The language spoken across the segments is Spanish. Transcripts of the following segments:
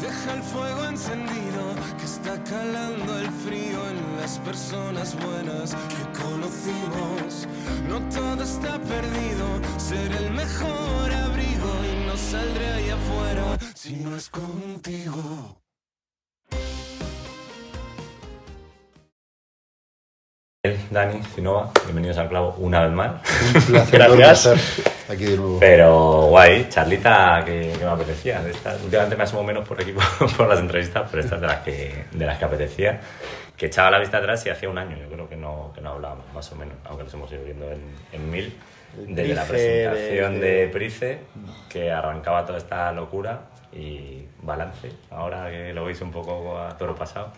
Deja el fuego encendido que está calando el frío en las personas buenas que conocimos. No todo está perdido, ser el mejor abrigo y no saldré ahí afuera si no es contigo. Dani, Sinova, bienvenidos al clavo una vez más. Un placer estar aquí de nuevo. Pero guay, charlita que, que me apetecía. De estas- últimamente me asomo menos por aquí por, por las entrevistas, pero estas de las que, de las que apetecía. Que echaba la vista atrás y hacía un año, yo creo que no, que no hablábamos, más o menos, aunque nos hemos ido viendo en, en mil. Desde la presentación desde- de Price, que arrancaba toda esta locura y balance, ahora que lo veis un poco a toro pasado.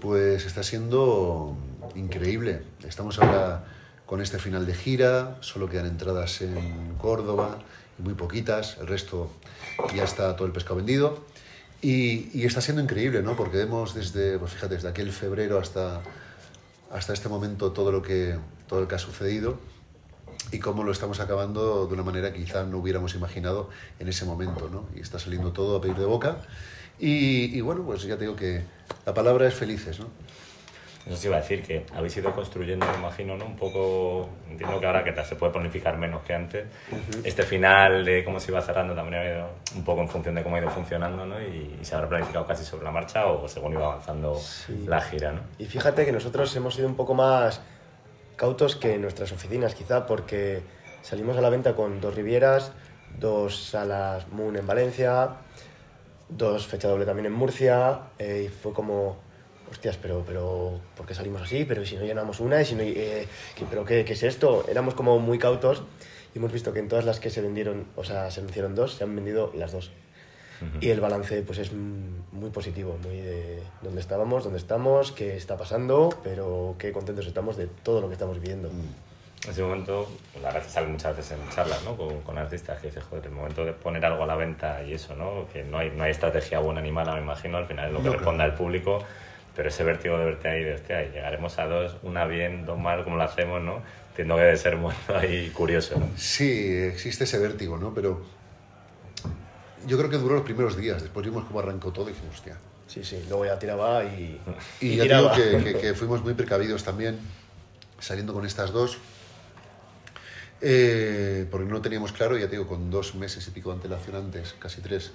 Pues está siendo increíble. Estamos ahora con este final de gira, solo quedan entradas en Córdoba, muy poquitas, el resto ya está todo el pescado vendido. Y, y está siendo increíble, ¿no? Porque vemos desde, pues fíjate, desde aquel febrero hasta, hasta este momento todo lo, que, todo lo que ha sucedido y cómo lo estamos acabando de una manera que quizá no hubiéramos imaginado en ese momento, ¿no? Y está saliendo todo a pedir de boca. Y, y bueno, pues ya te digo que la palabra es felices, ¿no? Eso sí iba a decir que habéis ido construyendo, me imagino, ¿no? Un poco, entiendo que ahora que se puede planificar menos que antes, este final de cómo se iba cerrando también ha ido un poco en función de cómo ha ido funcionando, ¿no? Y, y se habrá planificado casi sobre la marcha o según iba avanzando Sí. la gira, ¿no? Y fíjate que nosotros hemos sido un poco más cautos que nuestras oficinas, quizá, porque salimos a la venta con dos Rivieras, dos salas Moon en Valencia, dos fecha doble también en Murcia, eh, y fue como, hostias, pero, pero, ¿por qué salimos así? Pero ¿y si no llenamos una, y si no, eh, ¿qué- ¿pero qué, qué es esto? Éramos como muy cautos y hemos visto que en todas las que se vendieron, o sea, se anunciaron dos, se han vendido las dos. Y el balance pues es mm, muy positivo, muy de dónde estábamos, dónde estamos, qué está pasando, pero qué contentos estamos de todo lo que estamos viviendo. En ese momento, la verdad que sale muchas veces en charlas, ¿no? Con, con artistas que dices, joder, el momento de poner algo a la venta y eso, ¿no? Que no hay, no hay estrategia buena ni mala, me imagino, al final es lo que No, responda el público, pero ese vértigo de verte ahí, de hostia, y llegaremos a dos, una bien, dos mal, como lo hacemos, ¿no? Entiendo que debe ser muy ahí curioso, ¿no? Sí, existe ese vértigo, ¿no? Pero yo creo que duró los primeros días. Después vimos cómo arrancó todo y dijimos, hostia. Sí, sí, luego ya tiraba y, Y, ya digo tiraba. que, que- que fuimos muy precavidos también, saliendo con estas dos. Eh, porque no teníamos claro, ya te digo, con dos meses y pico de antelación antes, casi tres,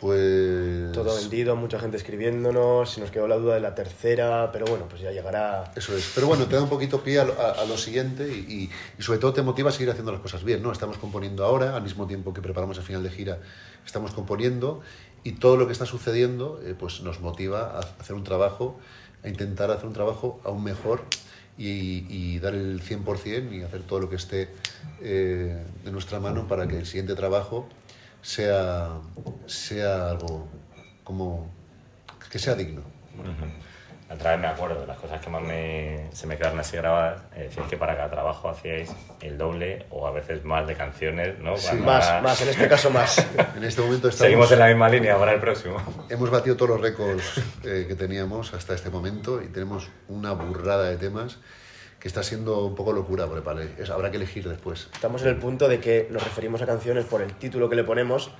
pues... Todo vendido, mucha gente escribiéndonos, se nos quedó la duda de la tercera, pero bueno, pues ya llegará. Eso es. Pero bueno, te da un poquito pie a lo, a- a lo siguiente y, y- y sobre todo te motiva a seguir haciendo las cosas bien, ¿no? Estamos componiendo ahora, al mismo tiempo que preparamos el final de gira, estamos componiendo y todo lo que está sucediendo eh, pues nos motiva a hacer un trabajo, a intentar hacer un trabajo aún mejor y, dar el 100% y hacer todo lo que esté eh, de nuestra mano para que el siguiente trabajo sea, sea algo como que sea digno. La otra vez me acuerdo de las cosas que más me, se me quedaron así grabadas. Eh, que para cada trabajo hacíais el doble o a veces más de canciones, ¿no? Cuando Más, era- más, en este caso más. En este momento estamos... Seguimos en la misma línea para el próximo. Hemos batido todos los récords eh, que teníamos hasta este momento y tenemos una burrada de temas que está siendo un poco locura, porque vale, es- habrá que elegir después. Estamos en el punto de que nos referimos a canciones por el título que le ponemos.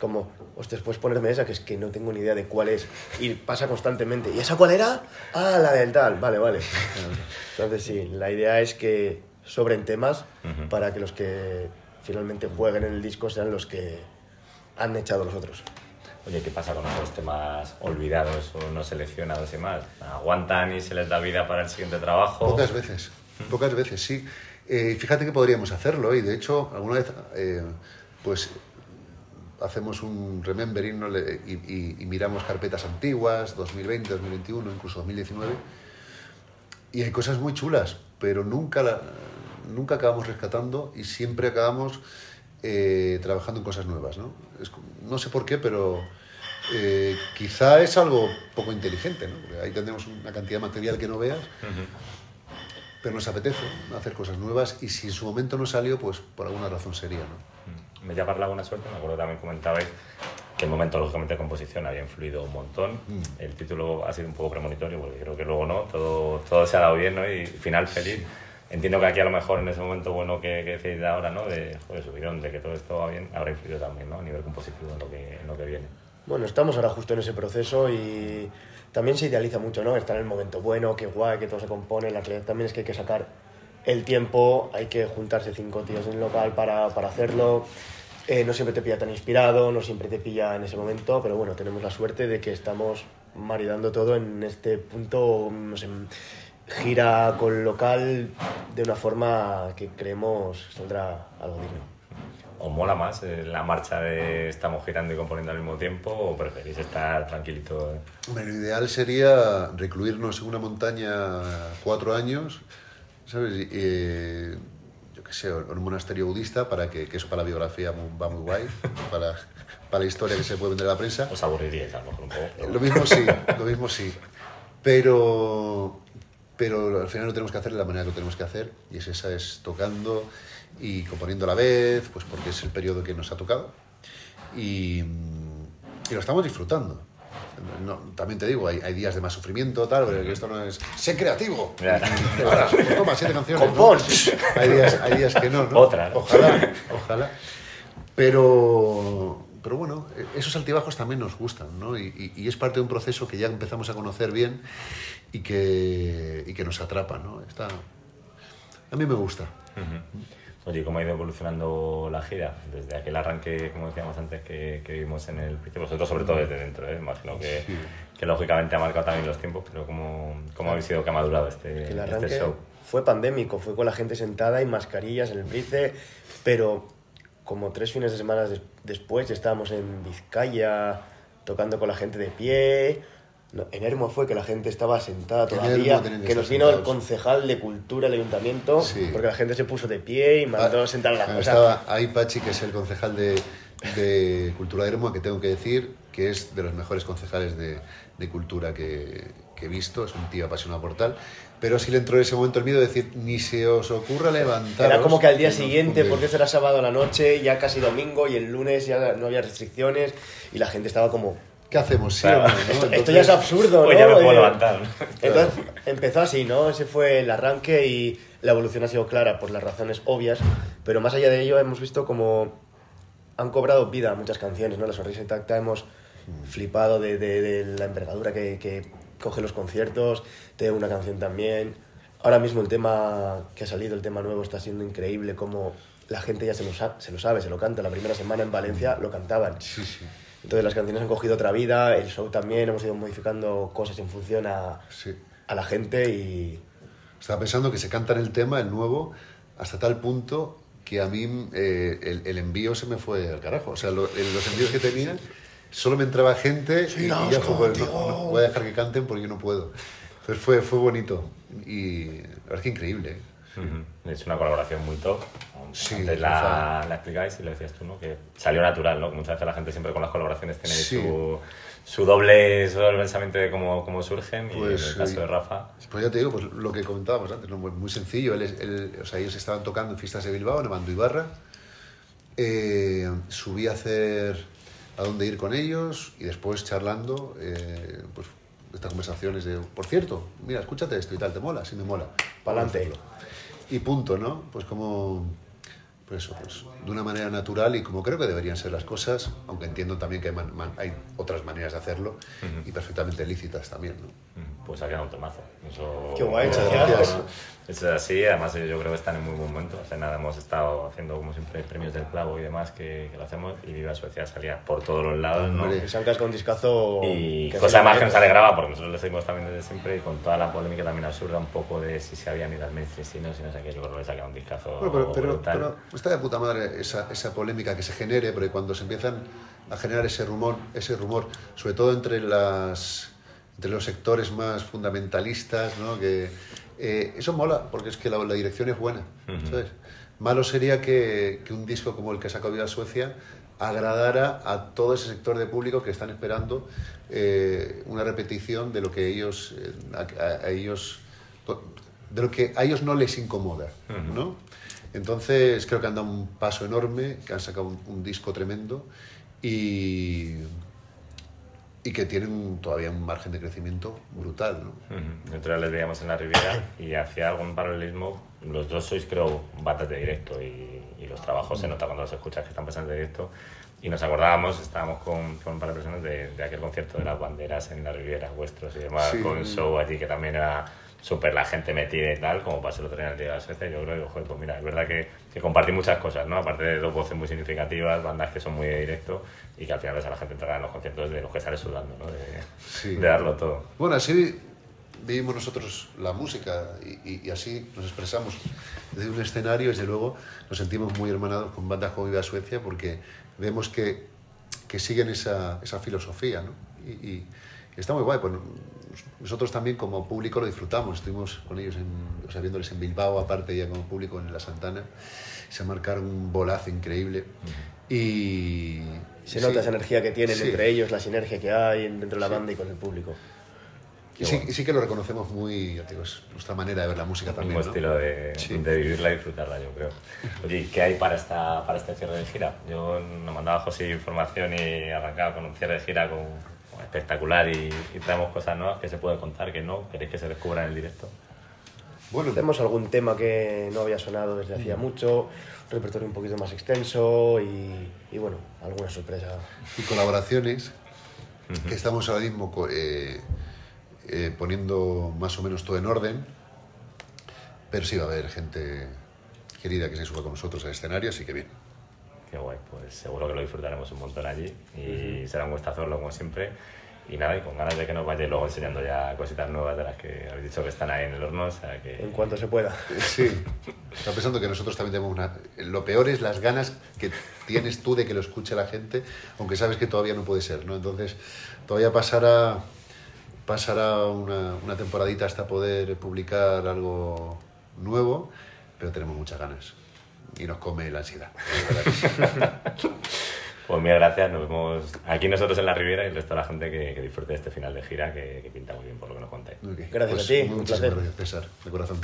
Como, hostias, puedes ponerme esa, que es que no tengo ni idea de cuál es. Y pasa constantemente. ¿Y esa cuál era? Ah, la del tal. Vale, vale. Entonces sí, la idea es que sobren temas para que los que finalmente jueguen en el disco sean los que han echado los otros. Oye, ¿qué pasa con esos temas olvidados o no seleccionados y más? ¿Aguantan y se les da vida para el siguiente trabajo? Pocas veces, pocas veces, sí. Eh, fíjate que podríamos hacerlo y de hecho alguna vez eh, pues hacemos un remembering y, y- y miramos carpetas antiguas, 2020, 2021, incluso 2019 y hay cosas muy chulas, pero nunca, la- nunca acabamos rescatando y siempre acabamos eh, trabajando en cosas nuevas. ¿no? Es no sé por qué, pero eh, quizá es algo poco inteligente. ¿no? Porque ahí tendremos una cantidad de material que no veas, pero nos apetece hacer cosas nuevas y si en su momento no salió, pues por alguna razón sería. ¿no? Me llama la buena suerte, me acuerdo también comentabais que el momento, lógicamente, de composición había influido un montón. Mm. El título ha sido un poco premonitorio, porque creo que luego no, todo, todo se ha dado bien, ¿no? Y final feliz. entiendo que aquí a lo mejor en ese momento bueno que, que decís de ahora, ¿no? De, joder, subidón, de que todo esto va bien, habrá influido también, ¿no? A nivel compositivo en lo que, en lo que viene. Bueno, estamos ahora justo en ese proceso y también se idealiza mucho, ¿no? Estar en el momento bueno, que guay, que todo se compone. La realidad también es que hay que sacar el tiempo, hay que juntarse cinco tíos en el local para, para hacerlo. Eh, no siempre te pilla tan inspirado, no siempre te pilla en ese momento, pero bueno, tenemos la suerte de que estamos maridando todo en este punto, no sé, gira con local de una forma que creemos saldrá algo digno. ¿Os mola más eh, la marcha de estamos girando y componiendo al mismo tiempo o preferís estar tranquilito? Hombre, lo ideal sería recluirnos en una montaña cuatro años, ¿sabes? Eh, yo qué sé, en un monasterio budista, para que, que eso para la biografía va muy guay, para, para la historia que se puede vender a la prensa. ¿Os aburriríais a lo mejor un poco? pero- Lo mismo sí, lo mismo sí. Pero, pero al final lo tenemos que hacer de la manera que lo tenemos que hacer, y es esa, es tocando y componiendo a la vez, pues porque es el periodo que nos ha tocado. Y, y lo estamos disfrutando. No, también te digo, hay, hay días de más sufrimiento, tal, pero que esto no es... ¡Sé creativo! Ahora, pues toma, siete canciones. ¿no? Hay días, hay días que no, ¿no? Otra. Ojalá, ojalá. Pero, pero bueno, esos altibajos también nos gustan, ¿no? Y, y- y es parte de un proceso que ya empezamos a conocer bien y que, y que nos atrapa, ¿no? Está, a mí me gusta. Oye, ¿cómo ha ido evolucionando la gira? Desde aquel arranque, como decíamos antes, que, que vimos en el principio, vosotros sobre todo desde dentro, ¿eh? imagino que, Sí. que lógicamente ha marcado también los tiempos, pero ¿cómo, cómo habéis sido que ha madurado este, este arranque show? fue pandémico, fue con la gente sentada y mascarillas en el brice, pero como tres fines de semana des- después ya estábamos en Vizcaya tocando con la gente de pie. No, en Hermo fue que la gente estaba sentada En todavía, Hermo que que nos vino el concejal de cultura del ayuntamiento, Sí. porque la gente se puso de pie y mandó Ah, sentar a la ah, o sea, Estaba ahí Pachi, que es el concejal de, de Cultura de Hermoa, que tengo que decir que es de los mejores concejales de, de cultura que, que he visto. Es un tío apasionado por tal. Pero sí le entró en ese momento el miedo de decir, ni se os ocurra levantar. Era como que al día siguiente, porque eso era sábado a la noche, ya casi domingo, y el lunes ya no había restricciones, y la gente estaba como, ¿Qué hacemos? ¿Sí Claro. o no, no? esto, esto Entonces- ya es absurdo, Pues ¿no? ya me puedo levantar. Entonces empezó así, ¿no? Ese fue el arranque y la evolución ha sido clara por las razones obvias, pero más allá de ello hemos visto como han cobrado vida muchas canciones, ¿no? La sonrisa intacta hemos flipado de, de- de la envergadura que, que coge los conciertos, tengo una canción también. Ahora mismo el tema que ha salido, el tema nuevo, está siendo increíble, como la gente ya se lo, se lo sabe, se lo canta. La primera semana en Valencia lo cantaban. Sí, sí. Entonces las canciones han cogido otra vida, el show también, hemos ido modificando cosas en función a, sí. a la gente y Estaba pensando que se canta en el tema, el nuevo, hasta tal punto que a mí eh, el, el envío se me fue al carajo. O sea, lo- el- los envíos que tenía, solo me entraba gente y, y ya fue, pues, no, no voy a dejar que canten porque yo no puedo. Entonces fue, fue bonito y la verdad es que increíble. ¿eh? Es una colaboración muy top. Sí, Antes por la, explicáis y lo decías tú, ¿no? Que salió natural, ¿no? Muchas veces la gente siempre con las colaboraciones tiene Sí. su, su doble, su doble pensamiento de cómo, cómo surgen. y Pues, en el caso de Rafa, Pues ya te digo, pues lo que comentábamos antes, ¿no? muy, sencillo. Él, él- o sea, ellos estaban tocando en fiestas de Bilbao, en Amando Ibarra. Eh, subí a hacer a dónde ir con ellos y después charlando, eh, pues estas conversaciones de, por cierto, mira, escúchate esto y tal, ¿te mola? Sí, me mola. Pa'lante. Y punto, ¿no? Pues como, pues eso, pues de una manera natural y como creo que deberían ser las cosas, aunque entiendo también que hay, man- man- hay otras maneras de hacerlo y perfectamente lícitas también, ¿no? Pues ha quedado un temazo. Eso, Qué guay, gracias. Eso es así, además yo creo que están en muy buen momento. Hace nada hemos estado haciendo, como siempre, premios del clavo y demás que, que lo hacemos y Viva Suecia salía por todos los lados, ¿no? Hombre. se han cascado un discazo. Y cosa hace más que nos alegraba, porque nosotros le seguimos también desde siempre y con toda la polémica también absurda un poco de si se habían ido al mainstream, si no, si no sé qué, yo creo que le saca un discazo Bueno, pero, pero, pero está de puta madre esa, esa polémica que se genere, porque cuando se empiezan a generar ese rumor, ese rumor, sobre todo entre las entre los sectores más fundamentalistas, ¿no? Que eh, eso mola, porque es que la, la dirección es buena, Ujú. ¿sabes? Malo sería que, que un disco como el que sacó Viva Suecia agradara a todo ese sector de público que están esperando eh, una repetición de lo que ellos eh, a- a- ellos de lo que a ellos no les incomoda, Ujú. ¿no? Entonces creo que han dado un paso enorme, que han sacado un, un disco tremendo y, y que tienen todavía un margen de crecimiento brutal. ¿no? Ujú. Nosotros les veíamos en la Riviera y hacía algún paralelismo. Los dos sois, creo, bandas de directo y, y los trabajos se nota cuando los escuchas que están pasando de directo. Y nos acordábamos, estábamos con, con un par de personas de, de aquel concierto de las banderas en la Riviera, vuestros y demás, Sí. con un show allí que también era súper la gente metida y tal, como pasó el otro día en el Día de la Suecia. Yo creo que, joder, pues mira, es verdad que, que compartí muchas cosas, ¿no? Aparte de dos voces muy significativas, bandas que son muy de directo y que al final ves a la gente entrar en los conciertos de los que sale sudando, ¿no? De, Sí. de darlo todo. Bueno, así vivimos nosotros la música y, y- y así nos expresamos. Desde un escenario, desde luego, nos sentimos muy hermanados con bandas como Viva Suecia porque vemos que, que siguen esa, esa filosofía, ¿no? Y, y está muy guay. Pues, nosotros también como público lo disfrutamos. Estuvimos con ellos, en, o sea, viéndoles en Bilbao, aparte ya como público en La Santana. Se marcaron un bolazo increíble. Y... Se nota sí, esa energía que tienen sí. entre ellos, la sinergia que hay dentro de la Sí. banda y con el público. Y sí, sí que lo reconocemos muy, ya digo, es nuestra manera de ver la música Un también. mismo ¿no? estilo de, Sí. de vivirla y disfrutarla, yo creo. Oye, ¿y ¿qué hay para, esta, para este cierre de gira? Yo nos mandaba José información y arrancaba con un cierre de gira con espectacular y, y traemos cosas nuevas que se puede contar, que no, queréis que se descubran en el directo. Bueno, Tenemos algún tema que no había sonado desde hacía mucho, un repertorio un poquito más extenso y, y bueno, alguna sorpresa. y colaboraciones que estamos ahora mismo eh, eh, poniendo más o menos todo en orden, pero sí va a haber gente querida que se suba con nosotros al escenario, así que bien. Qué guay, pues seguro que lo disfrutaremos un montón allí y será un gustazo verlo como siempre. Y nada, y con ganas de que nos vayáis luego enseñando ya cositas nuevas de las que habéis dicho que están ahí en el horno, o sea que... En cuanto se pueda. Sí, está pensando que nosotros también tenemos una... Lo peor es las ganas que tienes tú de que lo escuche la gente, aunque sabes que todavía no puede ser, ¿no? Entonces, todavía pasará, pasará una, una temporadita hasta poder publicar algo nuevo, pero tenemos muchas ganas. Y nos come la ansiedad. Pues mil gracias, nos vemos aquí nosotros en la Riviera y el resto de la gente que, que disfrute de este final de gira que, que pinta muy bien por lo que nos contáis. Gracias a ti, un Muchísimas placer. gracias, César, de corazón.